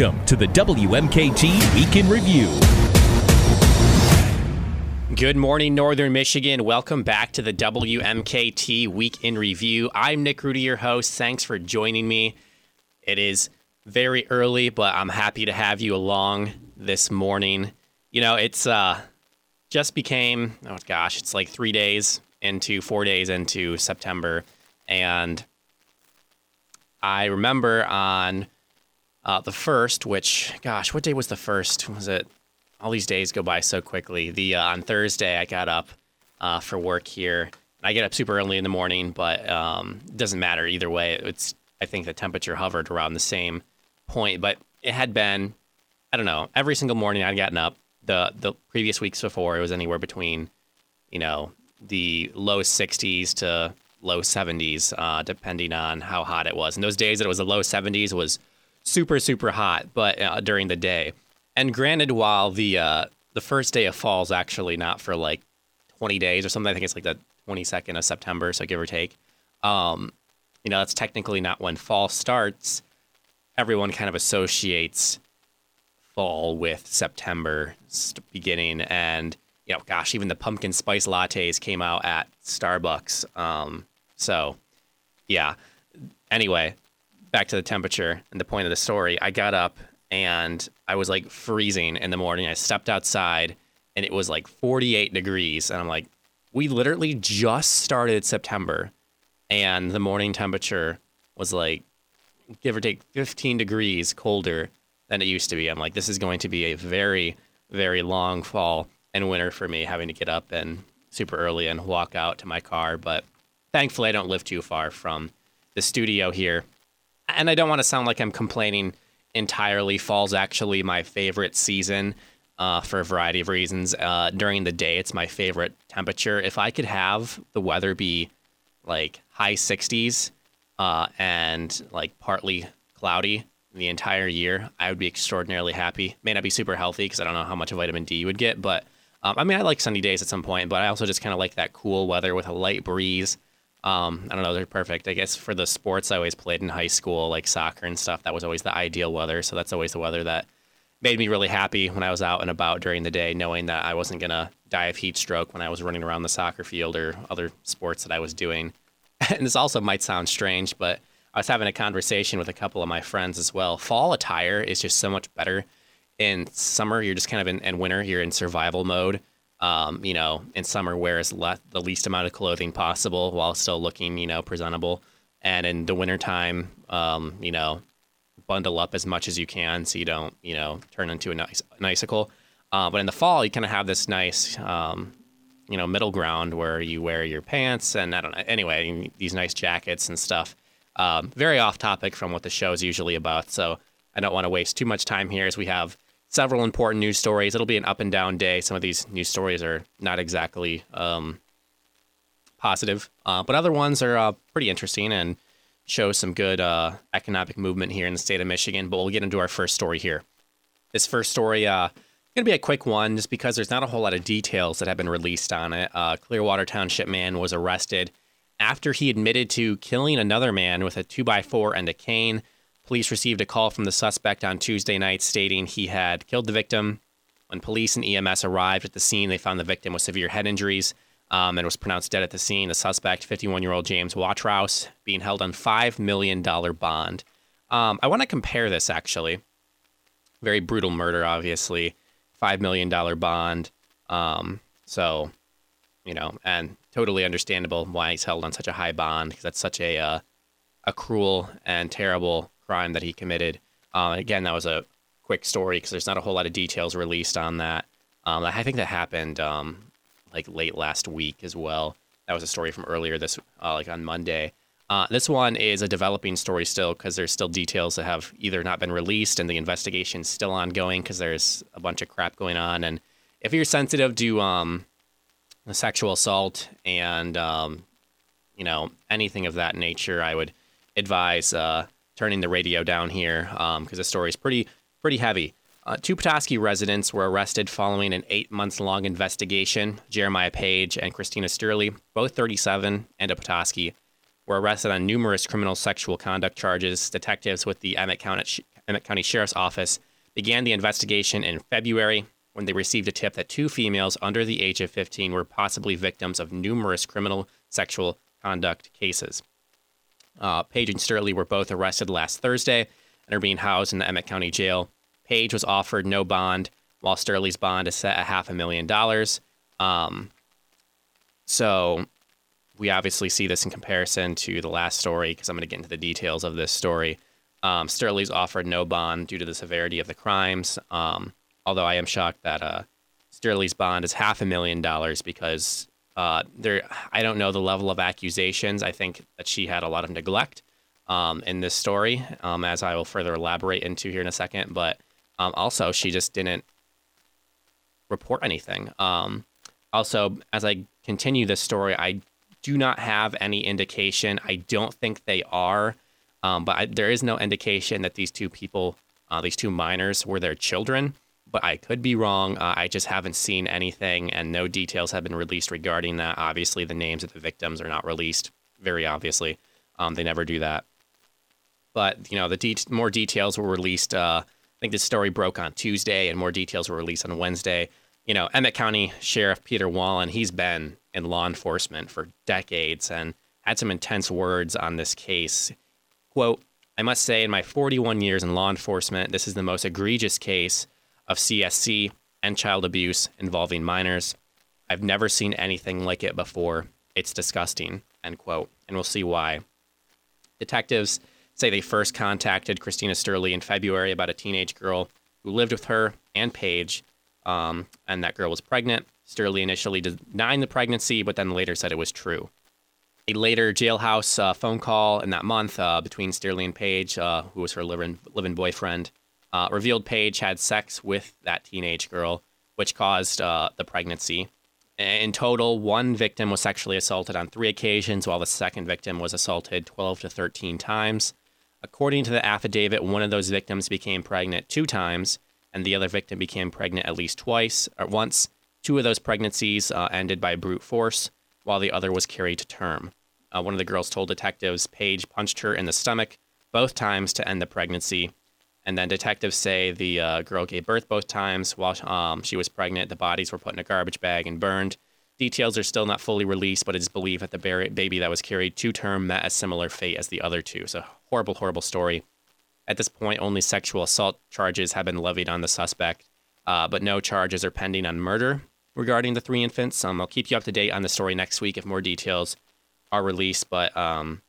Welcome to the WMKT Week in Review. Good morning, Northern Michigan. Welcome back to the WMKT Week in Review. I'm Nick Rhudy, your host. Thanks for joining me. It is very early, but I'm happy to have you along this morning. You know, it's uh just became oh gosh, it's like 3 days into 4 days into September and I remember on uh, the first, which gosh, what day was the first? Was it? All these days go by so quickly. The uh, on Thursday, I got up uh, for work here. I get up super early in the morning, but um, it doesn't matter either way. It's I think the temperature hovered around the same point, but it had been I don't know every single morning I'd gotten up. The the previous weeks before it was anywhere between you know the low 60s to low 70s, uh, depending on how hot it was. And those days that it was the low 70s was super super hot, but uh, during the day. And granted, while the uh, the first day of fall is actually not for like 20 days or something, I think it's like the 22nd of September, so give or take. Um, you know, that's technically not when fall starts. Everyone kind of associates fall with September beginning, and you know, gosh, even the pumpkin spice lattes came out at Starbucks. Um, so, yeah. Anyway, back to the temperature and the point of the story. I got up and I was like freezing in the morning. I stepped outside and it was like 48 degrees. And I'm like, we literally just started September and the morning temperature was like, give or take 15 degrees colder than it used to be. I'm like, this is going to be a very, very long fall and winter for me having to get up and super early and walk out to my car. But thankfully, I don't live too far from the studio here. And I don't want to sound like I'm complaining entirely. Fall's actually my favorite season uh, for a variety of reasons. Uh, during the day, it's my favorite temperature. If I could have the weather be like high 60s uh, and like partly cloudy the entire year, I would be extraordinarily happy. May not be super healthy because I don't know how much vitamin D you would get, but um, I mean, I like sunny days at some point, but I also just kind of like that cool weather with a light breeze. Um, I don't know, they're perfect. I guess for the sports I always played in high school, like soccer and stuff, that was always the ideal weather. So that's always the weather that made me really happy when I was out and about during the day, knowing that I wasn't going to die of heat stroke when I was running around the soccer field or other sports that I was doing. and this also might sound strange, but I was having a conversation with a couple of my friends as well. Fall attire is just so much better. In summer, you're just kind of in, in winter, you're in survival mode um, you know, in summer wears le- the least amount of clothing possible while still looking, you know, presentable. And in the wintertime, um, you know, bundle up as much as you can so you don't, you know, turn into a nice an icicle. Uh, but in the fall, you kind of have this nice, um, you know, middle ground where you wear your pants and I don't know. Anyway, these nice jackets and stuff. Um, very off topic from what the show is usually about. So I don't want to waste too much time here as we have several important news stories. It'll be an up and down day. Some of these news stories are not exactly um, positive, uh, but other ones are uh, pretty interesting and show some good uh, economic movement here in the state of Michigan. But we'll get into our first story here. This first story uh, going to be a quick one, just because there's not a whole lot of details that have been released on it. Uh, Clearwater Township man was arrested after he admitted to killing another man with a two by four and a cane. Police received a call from the suspect on Tuesday night stating he had killed the victim. When police and EMS arrived at the scene, they found the victim with severe head injuries um, and was pronounced dead at the scene. The suspect, 51 year old James Watrous, being held on $5 million bond. Um, I want to compare this actually. Very brutal murder, obviously. $5 million bond. Um, so, you know, and totally understandable why he's held on such a high bond because that's such a, uh, a cruel and terrible crime that he committed. Um, again, that was a quick story because there's not a whole lot of details released on that. Um, I think that happened um, like late last week as well. That was a story from earlier this, uh, like on Monday. Uh, this one is a developing story still because there's still details that have either not been released and the investigation's still ongoing because there's a bunch of crap going on. And if you're sensitive to um, sexual assault and um, you know anything of that nature, I would advise uh, turning the radio down here because um, the story is pretty pretty heavy. Uh, two Petoskey residents were arrested following an eight months long investigation. Jeremiah Page and Christina Sterling, both 37 and a Petoskey, were arrested on numerous criminal sexual conduct charges. Detectives with the Emmet County, Emmet County Sheriff's Office began the investigation in February when they received a tip that two females under the age of 15 were possibly victims of numerous criminal sexual conduct cases. Uh, Page and Sterling were both arrested last Thursday and are being housed in the Emmet County Jail. Page was offered no bond, while Sterling's bond is set at half a million dollars. Um, so we obviously see this in comparison to the last story because I'm going to get into the details of this story. Um, Sterling's offered no bond due to the severity of the crimes. Um, although I am shocked that uh, Sterling's bond is half a million dollars because uh, there, I don't know the level of accusations. I think that she had a lot of neglect um, in this story, um, as I will further elaborate into here in a second. But um, also, she just didn't report anything. Um, also, as I continue this story, I do not have any indication. I don't think they are, um, but I, there is no indication that these two people, uh, these two minors, were their children. But I could be wrong. Uh, I just haven't seen anything, and no details have been released regarding that. Obviously, the names of the victims are not released. Very obviously, um, they never do that. But you know, the de- more details were released. Uh, I think this story broke on Tuesday, and more details were released on Wednesday you know, Emmet County Sheriff Peter Wallin, he's been in law enforcement for decades and had some intense words on this case. Quote, I must say, in my 41 years in law enforcement, this is the most egregious case of CSC and child abuse involving minors. I've never seen anything like it before. It's disgusting, end quote. And we'll see why. Detectives say they first contacted Christina Sterling in February about a teenage girl who lived with her and Page um, and that girl was pregnant. Sterling initially denied the pregnancy, but then later said it was true. A later jailhouse uh, phone call in that month uh, between Sterling and Page, uh, who was her living boyfriend, uh, revealed Page had sex with that teenage girl, which caused uh, the pregnancy. In total, one victim was sexually assaulted on three occasions, while the second victim was assaulted 12 to 13 times. According to the affidavit, one of those victims became pregnant two times, and the other victim became pregnant at least twice or once. Two of those pregnancies uh, ended by brute force, while the other was carried to term. Uh, one of the girls told detectives Page punched her in the stomach both times to end the pregnancy. And then detectives say the uh, girl gave birth both times while um, she was pregnant. The bodies were put in a garbage bag and burned. Details are still not fully released, but it is believed that the baby that was carried to term met a similar fate as the other two. So, horrible, horrible story. At this point, only sexual assault charges have been levied on the suspect, uh, but no charges are pending on murder regarding the three infants. Um, I'll keep you up to date on the story next week if more details are released, but um,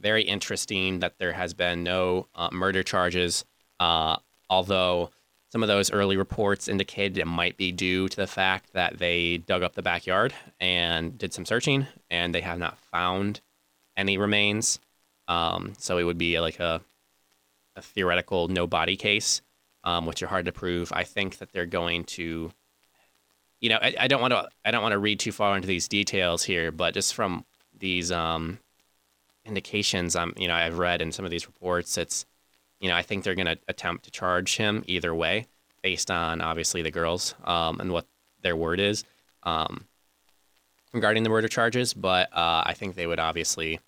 very interesting that there has been no uh, murder charges, uh, although some of those early reports indicated it might be due to the fact that they dug up the backyard and did some searching and they have not found any remains. Um, so it would be like a a theoretical no body case, um, which are hard to prove. I think that they're going to, you know, I, I don't want to I don't want to read too far into these details here, but just from these um, indications, um, you know, I've read in some of these reports, it's, you know, I think they're going to attempt to charge him either way, based on obviously the girls um, and what their word is um, regarding the murder charges. But uh, I think they would obviously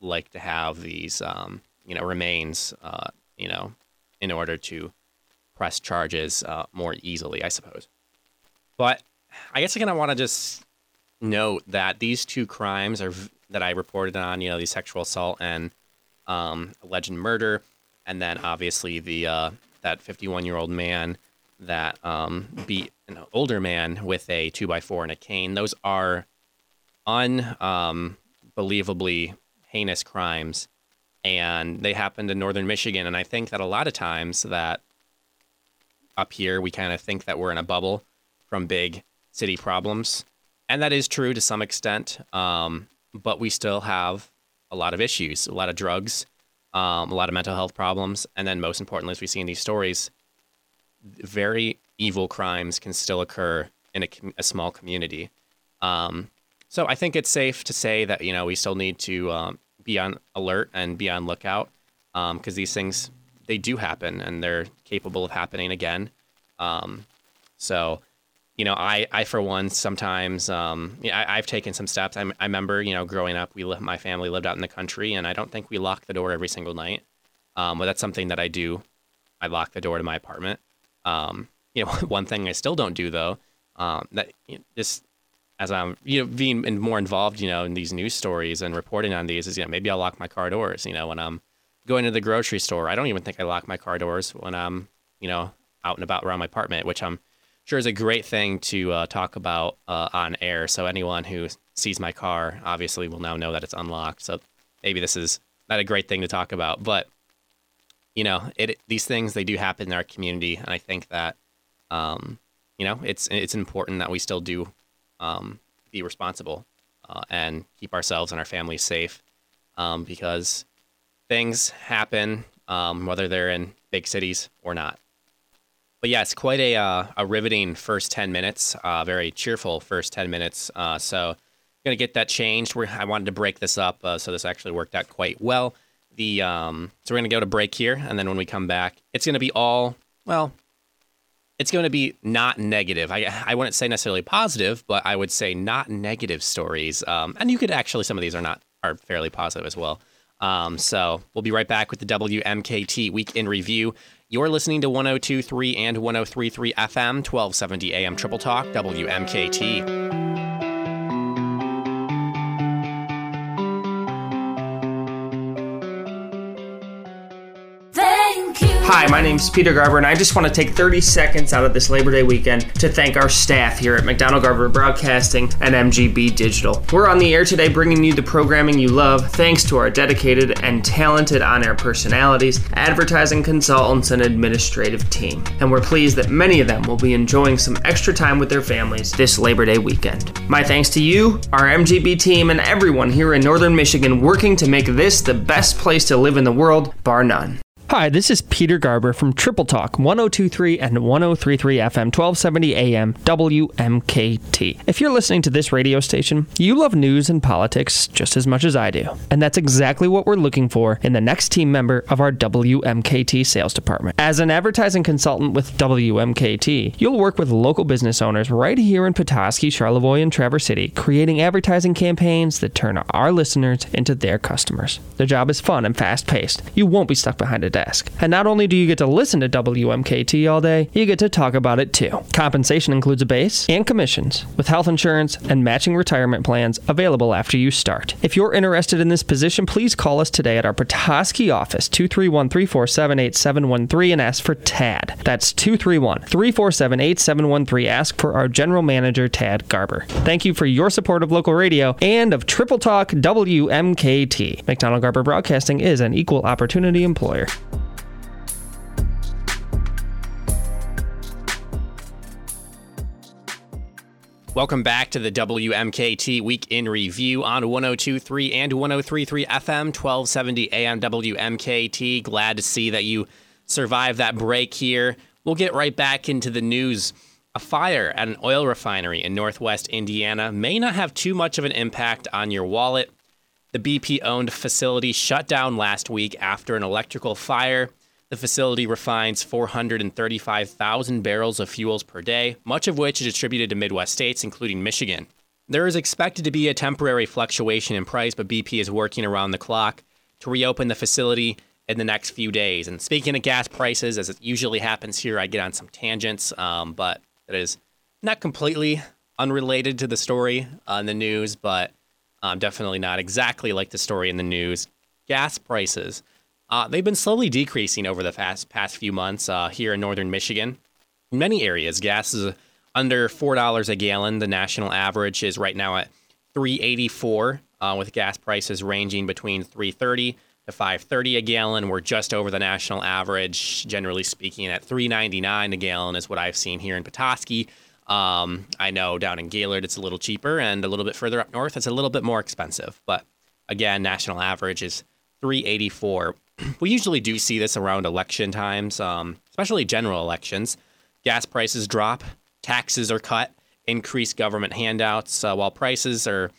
like to have these, um, you know, remains uh, you know, in order to press charges uh, more easily, I suppose. But I guess again, I want to just note that these two crimes are that I reported on, you know, the sexual assault and um, alleged murder, and then obviously the uh, that 51 year old man that um, beat an older man with a two by four and a cane. Those are unbelievably um, heinous crimes and they happened in northern Michigan. And I think that a lot of times that up here we kind of think that we're in a bubble from big city problems, and that is true to some extent. Um, but we still have a lot of issues, a lot of drugs, um, a lot of mental health problems, and then most importantly, as we see in these stories, very evil crimes can still occur in a, a small community. Um, so I think it's safe to say that you know we still need to um, be on alert and be on lookout because um, these things they do happen and they're capable of happening again. Um, so, you know, I, I for one sometimes um, I, have taken some steps. I, I remember, you know, growing up, we my family lived out in the country, and I don't think we lock the door every single night. Um, but that's something that I do I lock the door to my apartment. Um, you know, one thing I still don't do though, um, that you know, just as I'm you know being more involved, you know, in these news stories and reporting on these, is you know maybe I'll lock my car doors. You know, when I'm going to the grocery store, I don't even think I lock my car doors when I'm you know out and about around my apartment, which I'm sure is a great thing to uh, talk about uh, on air. So anyone who sees my car obviously will now know that it's unlocked. So maybe this is not a great thing to talk about, but you know, it these things they do happen in our community, and I think that um, you know it's it's important that we still do um, be responsible uh, and keep ourselves and our families safe um, because things happen um, whether they're in big cities or not. But it's quite a uh, a riveting first ten minutes. Uh, very cheerful first ten minutes. Uh, so gonna get that changed. We're, I wanted to break this up, uh, so this actually worked out quite well. The um, so we're gonna go to break here, and then when we come back, it's gonna be all well. It's going to be not negative. I I wouldn't say necessarily positive, but I would say not negative stories. Um, and you could actually some of these are not are fairly positive as well. Um, so we'll be right back with the WMKT Week in Review. You're listening to 1023 and 1033 FM, 1270 AM Triple Talk, WMKT. Hi, my name is Peter Garber, and I just want to take 30 seconds out of this Labor Day weekend to thank our staff here at MacDonald Garber Broadcasting and MGB Digital. We're on the air today bringing you the programming you love thanks to our dedicated and talented on air personalities, advertising consultants, and administrative team. And we're pleased that many of them will be enjoying some extra time with their families this Labor Day weekend. My thanks to you, our MGB team, and everyone here in Northern Michigan working to make this the best place to live in the world, bar none. Hi, this is Peter Garber from Triple Talk 1023 and 1033 FM 1270 AM WMKT. If you're listening to this radio station, you love news and politics just as much as I do. And that's exactly what we're looking for in the next team member of our WMKT sales department. As an advertising consultant with WMKT, you'll work with local business owners right here in Petoskey, Charlevoix, and Traverse City, creating advertising campaigns that turn our listeners into their customers. The job is fun and fast paced. You won't be stuck behind a desk desk. And not only do you get to listen to WMKT all day, you get to talk about it too. Compensation includes a base and commissions, with health insurance and matching retirement plans available after you start. If you're interested in this position, please call us today at our Petoskey office, 231 347 8713, and ask for TAD. That's 231 347 8713. Ask for our general manager, Tad Garber. Thank you for your support of local radio and of Triple Talk WMKT. MacDonald Garber Broadcasting is an equal opportunity employer. Welcome back to the WMKT Week in Review on 1023 and 1033 FM, 1270 AM WMKT. Glad to see that you survived that break here. We'll get right back into the news. A fire at an oil refinery in northwest Indiana may not have too much of an impact on your wallet. The BP owned facility shut down last week after an electrical fire. The facility refines 435,000 barrels of fuels per day, much of which is distributed to Midwest states, including Michigan. There is expected to be a temporary fluctuation in price, but BP is working around the clock to reopen the facility in the next few days. And speaking of gas prices, as it usually happens here, I get on some tangents, um, but it is not completely unrelated to the story on the news, but um, definitely not exactly like the story in the news. Gas prices uh, they've been slowly decreasing over the past, past few months uh, here in northern Michigan. In many areas, gas is under $4 a gallon. The national average is right now at 384 uh, with gas prices ranging between 330 to 530 a gallon. We're just over the national average, generally speaking, at 399 a gallon is what I've seen here in Petoskey. Um, I know down in Gaylord it's a little cheaper, and a little bit further up north it's a little bit more expensive. But again, national average is 384 we usually do see this around election times, um, especially general elections. Gas prices drop, taxes are cut, increased government handouts. Uh, while prices are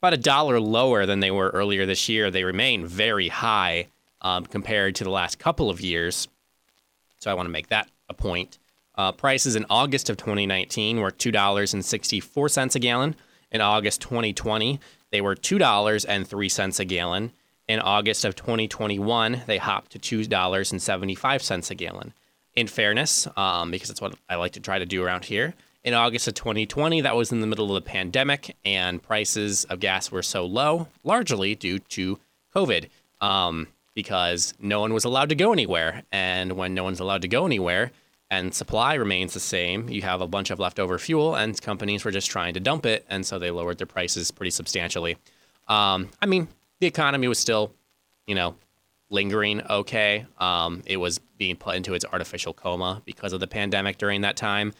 about a dollar lower than they were earlier this year, they remain very high um, compared to the last couple of years. So I want to make that a point. Uh, prices in August of 2019 were $2.64 a gallon. In August 2020, they were $2.03 a gallon. In August of 2021, they hopped to $2.75 a gallon. In fairness, um, because that's what I like to try to do around here, in August of 2020, that was in the middle of the pandemic, and prices of gas were so low, largely due to COVID, um, because no one was allowed to go anywhere. And when no one's allowed to go anywhere, and supply remains the same, you have a bunch of leftover fuel, and companies were just trying to dump it, and so they lowered their prices pretty substantially. Um, I mean, the economy was still, you know, lingering okay. Um, it was being put into its artificial coma because of the pandemic during that time.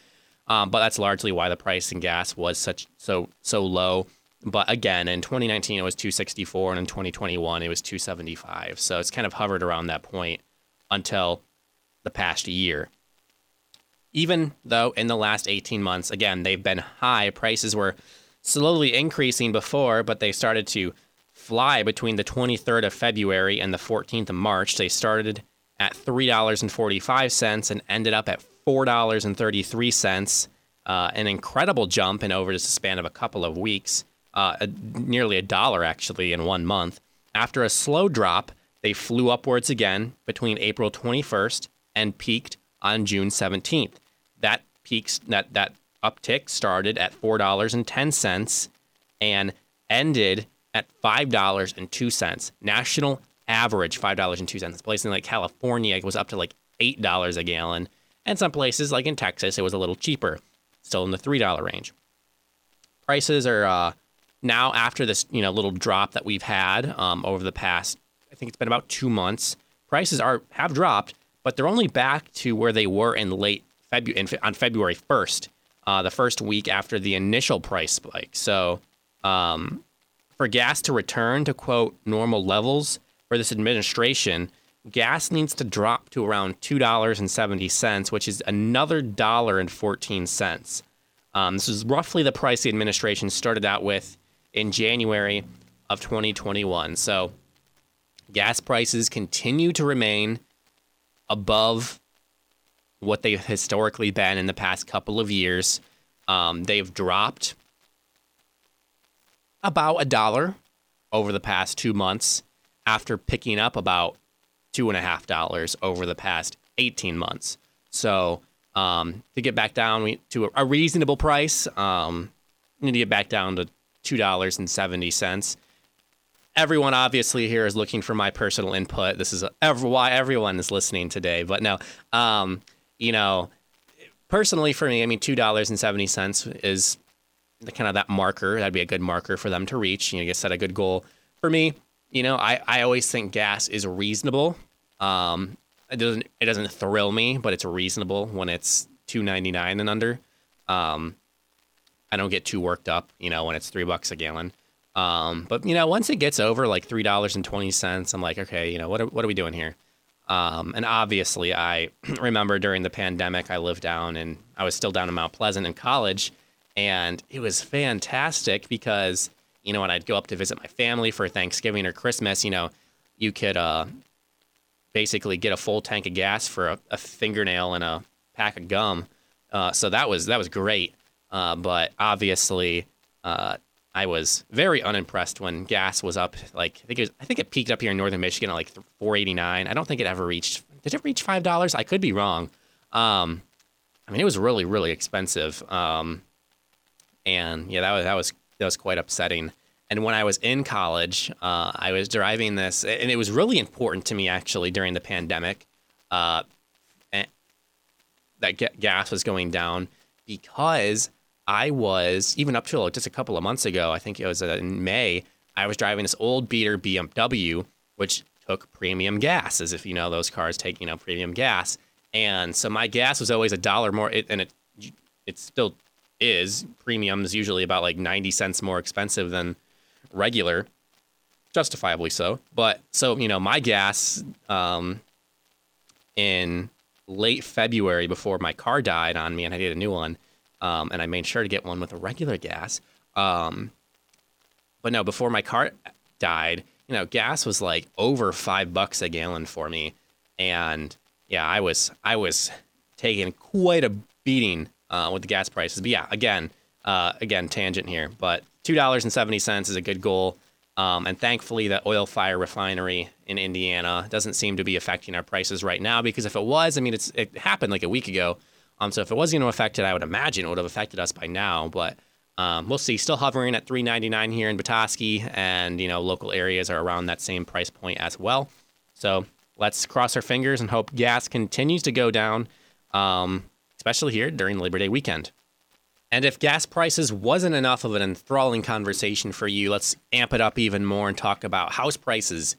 Um, but that's largely why the price in gas was such so so low. But again, in 2019 it was 264, and in 2021 it was 275. So it's kind of hovered around that point until the past year. Even though in the last 18 months, again, they've been high. Prices were slowly increasing before, but they started to fly between the 23rd of February and the 14th of March. They started at $3.45 and ended up at $4.33. Uh, an incredible jump in over just a span of a couple of weeks, uh, a, nearly a dollar actually in one month. After a slow drop, they flew upwards again between April 21st and peaked on June 17th. That peaks that that uptick started at four dollars and ten cents and ended at five dollars and two cents. National average five dollars and two cents. Places like California it was up to like eight dollars a gallon, and some places like in Texas it was a little cheaper, still in the three dollar range. Prices are uh, now after this you know little drop that we've had um, over the past. I think it's been about two months. Prices are have dropped, but they're only back to where they were in late February on February first, uh, the first week after the initial price spike. So. Um, for gas to return to quote normal levels for this administration, gas needs to drop to around $2.70, which is another dollar and 14 cents. Um, this is roughly the price the administration started out with in January of 2021. So gas prices continue to remain above what they've historically been in the past couple of years. Um, they've dropped about a dollar over the past two months after picking up about two and a half dollars over the past 18 months. So um, to get back down to a reasonable price, um, we need to get back down to two dollars and seventy cents. Everyone obviously here is looking for my personal input. This is why everyone is listening today. But no, um, you know, personally for me, I mean, two dollars and seventy cents is the kind of that marker. That'd be a good marker for them to reach. You know, you set a good goal. For me, you know, I, I always think gas is reasonable. Um, it doesn't it doesn't thrill me, but it's reasonable when it's two ninety nine and under. Um, I don't get too worked up, you know, when it's three bucks a gallon. Um, but you know, once it gets over like three dollars and twenty cents, I'm like, okay, you know, what are, what are we doing here? Um, and obviously, I remember during the pandemic, I lived down and I was still down in Mount Pleasant in college, and it was fantastic because you know when I'd go up to visit my family for Thanksgiving or Christmas, you know, you could uh, basically get a full tank of gas for a, a fingernail and a pack of gum. Uh, so that was that was great. Uh, but obviously, uh, I was very unimpressed when gas was up. Like I think it was, I think it peaked up here in northern Michigan at like 4.89. I don't think it ever reached. Did it reach five dollars? I could be wrong. Um, I mean, it was really really expensive. Um, and yeah, that was that was that was quite upsetting. And when I was in college, uh, I was driving this, and it was really important to me actually during the pandemic uh, that gas was going down because I was even up till just a couple of months ago. I think it was in May. I was driving this old beater BMW, which took premium gas, as if you know those cars taking up premium gas. And so my gas was always a dollar more, and it it still is. Premium is usually about like 90 cents more expensive than regular, justifiably so. But so, you know, my gas um, in late February before my car died on me and I needed a new one, um, and I made sure to get one with a regular gas. Um, but no, before my car died, you know, gas was like over five bucks a gallon for me, and yeah, I was I was taking quite a beating uh, with the gas prices. But yeah, again, uh, again, tangent here, but two dollars and seventy cents is a good goal. Um, and thankfully, the oil fire refinery in Indiana doesn't seem to be affecting our prices right now because if it was, I mean, it's it happened like a week ago. Um, so if it was going to affect it, I would imagine it would have affected us by now. But um, we'll see. Still hovering at 3.99 here in Petoskey, and you know local areas are around that same price point as well. So let's cross our fingers and hope gas continues to go down, um, especially here during Labor Day weekend. And if gas prices wasn't enough of an enthralling conversation for you, let's amp it up even more and talk about house prices.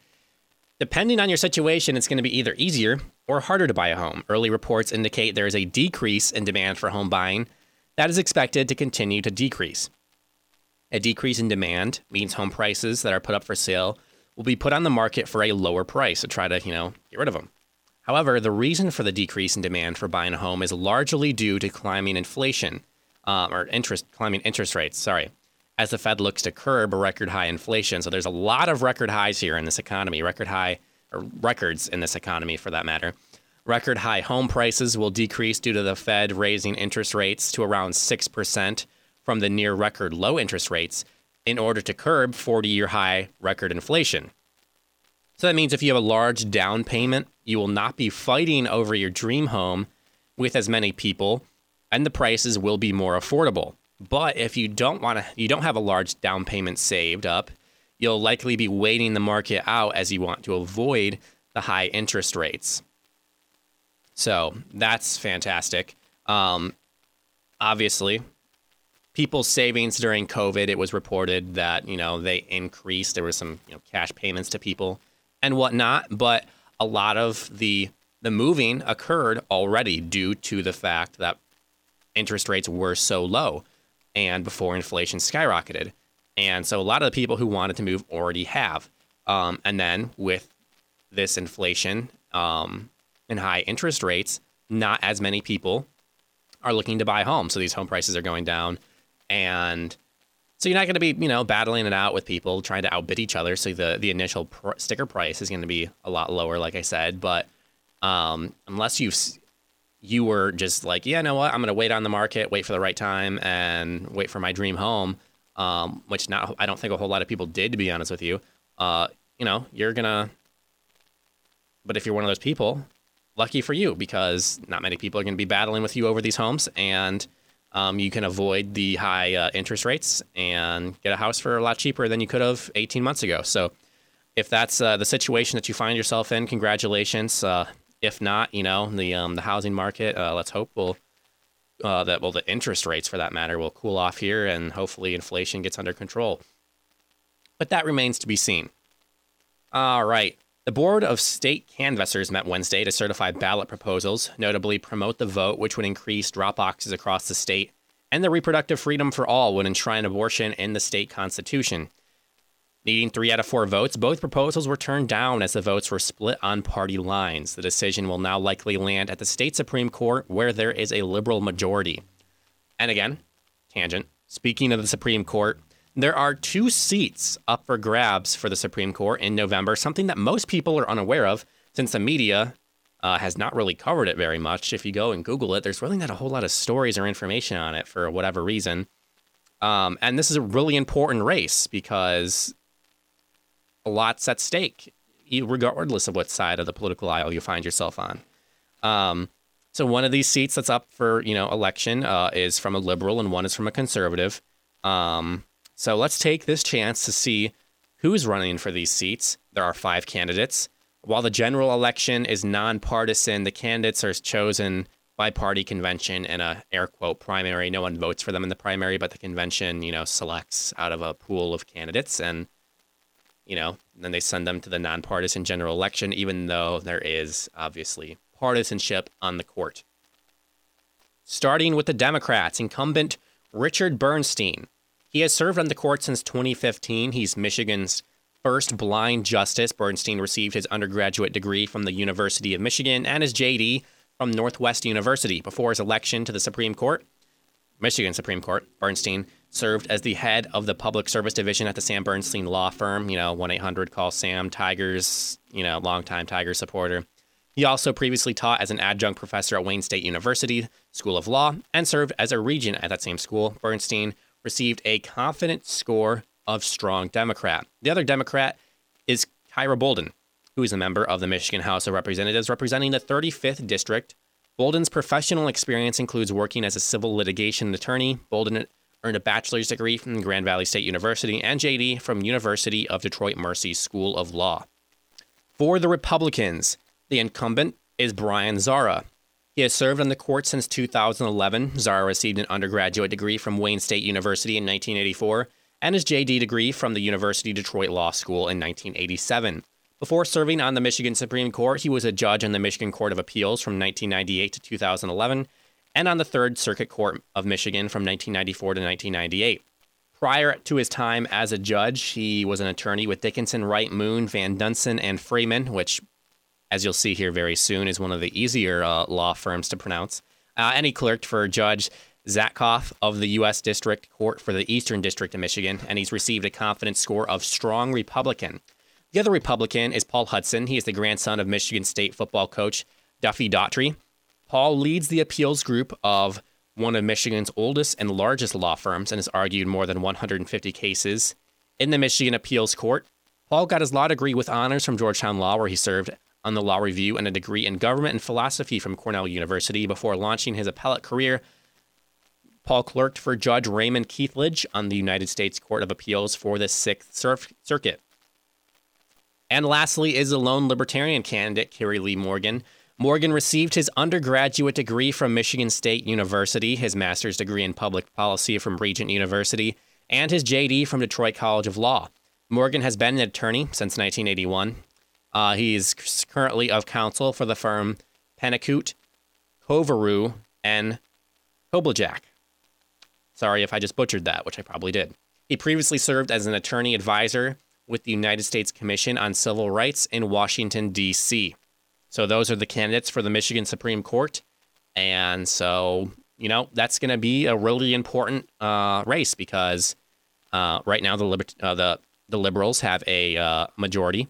Depending on your situation, it's going to be either easier or harder to buy a home. Early reports indicate there is a decrease in demand for home buying that is expected to continue to decrease. A decrease in demand means home prices that are put up for sale will be put on the market for a lower price to try to, you know, get rid of them. However, the reason for the decrease in demand for buying a home is largely due to climbing inflation um, or interest climbing interest rates. Sorry, as the Fed looks to curb record high inflation. So there's a lot of record highs here in this economy, record high or records in this economy for that matter. Record high home prices will decrease due to the Fed raising interest rates to around 6% from the near record low interest rates in order to curb 40 year high record inflation. So that means if you have a large down payment, you will not be fighting over your dream home with as many people and the prices will be more affordable. But if you don't want to, you don't have a large down payment saved up, you'll likely be waiting the market out as you want to avoid the high interest rates. So that's fantastic. Um, obviously, people's savings during COVID, it was reported that you know they increased. There were some you know, cash payments to people and whatnot, but a lot of the the moving occurred already due to the fact that interest rates were so low and before inflation skyrocketed. And so a lot of the people who wanted to move already have. Um, and then with this inflation um, and high interest rates, not as many people are looking to buy homes. So these home prices are going down. And so you're not going to be, you know, battling it out with people trying to outbid each other. So the, the initial pr- sticker price is going to be a lot lower, like I said. But um, unless you've you were just like, yeah, know what? I'm going to wait on the market, wait for the right time, and wait for my dream home, um, which not I don't think a whole lot of people did, to be honest with you. Uh, you know, you're gonna. But if you're one of those people, lucky for you, because not many people are going to be battling with you over these homes, and um, you can avoid the high uh, interest rates and get a house for a lot cheaper than you could have 18 months ago. So, if that's uh, the situation that you find yourself in, congratulations. Uh, if not, you know, the um, the housing market, uh, let's hope will uh, that well the interest rates for that matter will cool off here, and hopefully inflation gets under control. But that remains to be seen. All right. The Board of State Canvassers met Wednesday to certify ballot proposals, notably promote the vote, which would increase drop boxes across the state, and the reproductive freedom for all would enshrine abortion in the state constitution. Needing three out of four votes, both proposals were turned down as the votes were split on party lines. The decision will now likely land at the state Supreme Court, where there is a liberal majority. And again, tangent. Speaking of the Supreme Court, there are two seats up for grabs for the Supreme Court in November, something that most people are unaware of since the media uh, has not really covered it very much. If you go and Google it, there's really not a whole lot of stories or information on it for whatever reason. Um, and this is a really important race because a lot's at stake, regardless of what side of the political aisle you find yourself on. Um, so one of these seats that's up for you know election uh, is from a liberal, and one is from a conservative. Um, so let's take this chance to see who's running for these seats. There are five candidates. While the general election is nonpartisan, the candidates are chosen by party convention in a air quote primary. No one votes for them in the primary, but the convention, you know, selects out of a pool of candidates and you know, then they send them to the nonpartisan general election, even though there is obviously partisanship on the court. Starting with the Democrats, incumbent Richard Bernstein. He has served on the court since 2015. He's Michigan's first blind justice. Bernstein received his undergraduate degree from the University of Michigan and his JD from Northwest University. Before his election to the Supreme Court, Michigan Supreme Court, Bernstein served as the head of the public service division at the Sam Bernstein law firm. You know, 1 800 call Sam Tigers, you know, longtime Tiger supporter. He also previously taught as an adjunct professor at Wayne State University School of Law and served as a regent at that same school. Bernstein received a confident score of strong Democrat. The other Democrat is Kyra Bolden, who is a member of the Michigan House of Representatives representing the 35th District. Bolden's professional experience includes working as a civil litigation attorney. Bolden earned a bachelor's degree from Grand Valley State University and JD from University of Detroit Mercy School of Law. For the Republicans, the incumbent is Brian Zahra. He has served on the court since 2011. Zahra received an undergraduate degree from Wayne State University in 1984 and his JD degree from the University Detroit Law School in 1987. Before serving on the Michigan Supreme Court, he was a judge on the Michigan Court of Appeals from 1998 to 2011 and on the Third Circuit Court of Michigan from 1994 to 1998. Prior to his time as a judge, he was an attorney with Dickinson, Wright, Moon, Van Dusen, and Freeman, which as you'll see here very soon, is one of the easier uh, law firms to pronounce. Uh, and he clerked for Judge Zatkoff of the U.S. District Court for the Eastern District of Michigan, and he's received a confidence score of strong Republican. The other Republican is Paul Hudson. He is the grandson of Michigan State football coach Duffy Daugherty. Paul leads the appeals group of one of Michigan's oldest and largest law firms and has argued more than 150 cases in the Michigan Appeals Court. Paul got his law degree with honors from Georgetown Law, where he served on the law review and a degree in government and philosophy from Cornell University before launching his appellate career. Paul clerked for Judge Raymond Kethledge on the United States Court of Appeals for the Sixth Circuit. And lastly is the lone libertarian candidate, Kerry Lee Morgan. Morgan received his undergraduate degree from Michigan State University, his master's degree in public policy from Regent University, and his JD from Detroit College of Law. Morgan has been an attorney since 1981. Uh, he's currently of counsel for the firm Pennicut, Coverou, and Kobljack. Sorry if I just butchered that, which I probably did. He previously served as an attorney advisor with the United States Commission on Civil Rights in Washington, D.C. So those are the candidates for the Michigan Supreme Court. And so, you know, that's going to be a really important uh, race because uh, right now the, liber- uh, the, the liberals have a uh, majority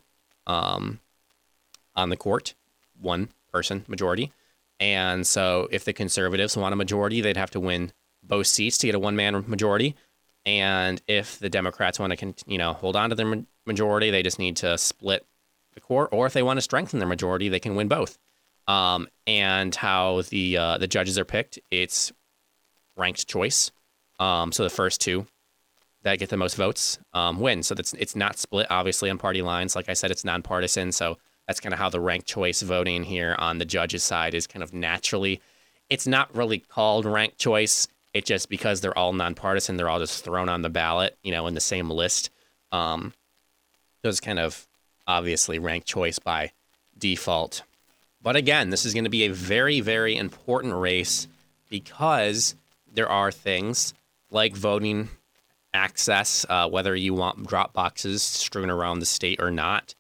um, on the court, one person majority. And so if the conservatives want a majority, they'd have to win both seats to get a one man majority. And if the Democrats want to, you know, hold on to their majority, they just need to split the court. Or if they want to strengthen their majority, they can win both. Um, and how the uh, the judges are picked, it's ranked choice. Um, so the first two that get the most votes um, win. So that's it's not split obviously on party lines. Like I said, it's nonpartisan. So that's kind of how the ranked choice voting here on the judges side is kind of naturally. It's not really called ranked choice. It's just because they're all nonpartisan, they're all just thrown on the ballot, you know, in the same list. Um, it's kind of obviously ranked choice by default. But again, this is going to be a very, very important race because there are things like voting access, uh, whether you want drop boxes strewn around the state or not,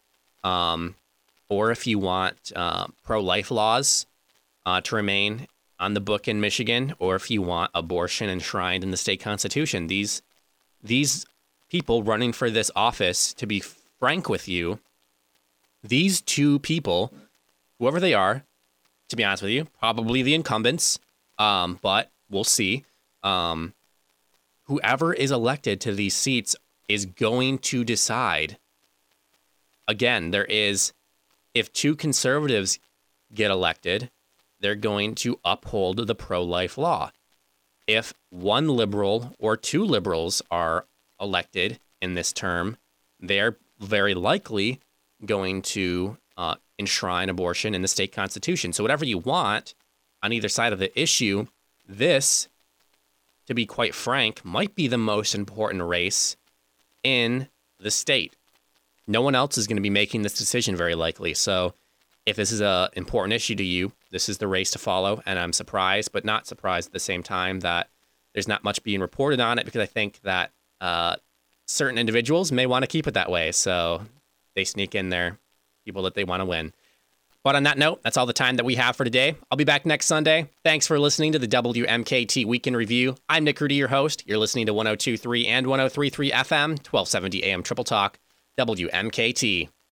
um, or if you want uh, pro life laws uh, to remain on the book in Michigan, or if you want abortion enshrined in the state constitution. These these people running for this office, to be frank with you, these two people, whoever they are, to be honest with you, probably the incumbents, um, but we'll see. Um, whoever is elected to these seats is going to decide. Again, there is, if two conservatives get elected, they're going to uphold the pro life law. If one liberal or two liberals are elected in this term, they're very likely going to uh, enshrine abortion in the state constitution. So, whatever you want on either side of the issue, this to be quite frank, might be the most important race in the state. No one else is going to be making this decision very likely. So, if this is an important issue to you, this is the race to follow. And I'm surprised, but not surprised at the same time, that there's not much being reported on it because I think that uh, certain individuals may want to keep it that way. So, they sneak in there people that they want to win. But on that note, that's all the time that we have for today. I'll be back next Sunday. Thanks for listening to the WMKT Week in Review. I'm Nick Rhudy, your host. You're listening to 1023 and 1033 FM, 1270 AM Triple Talk, WMKT.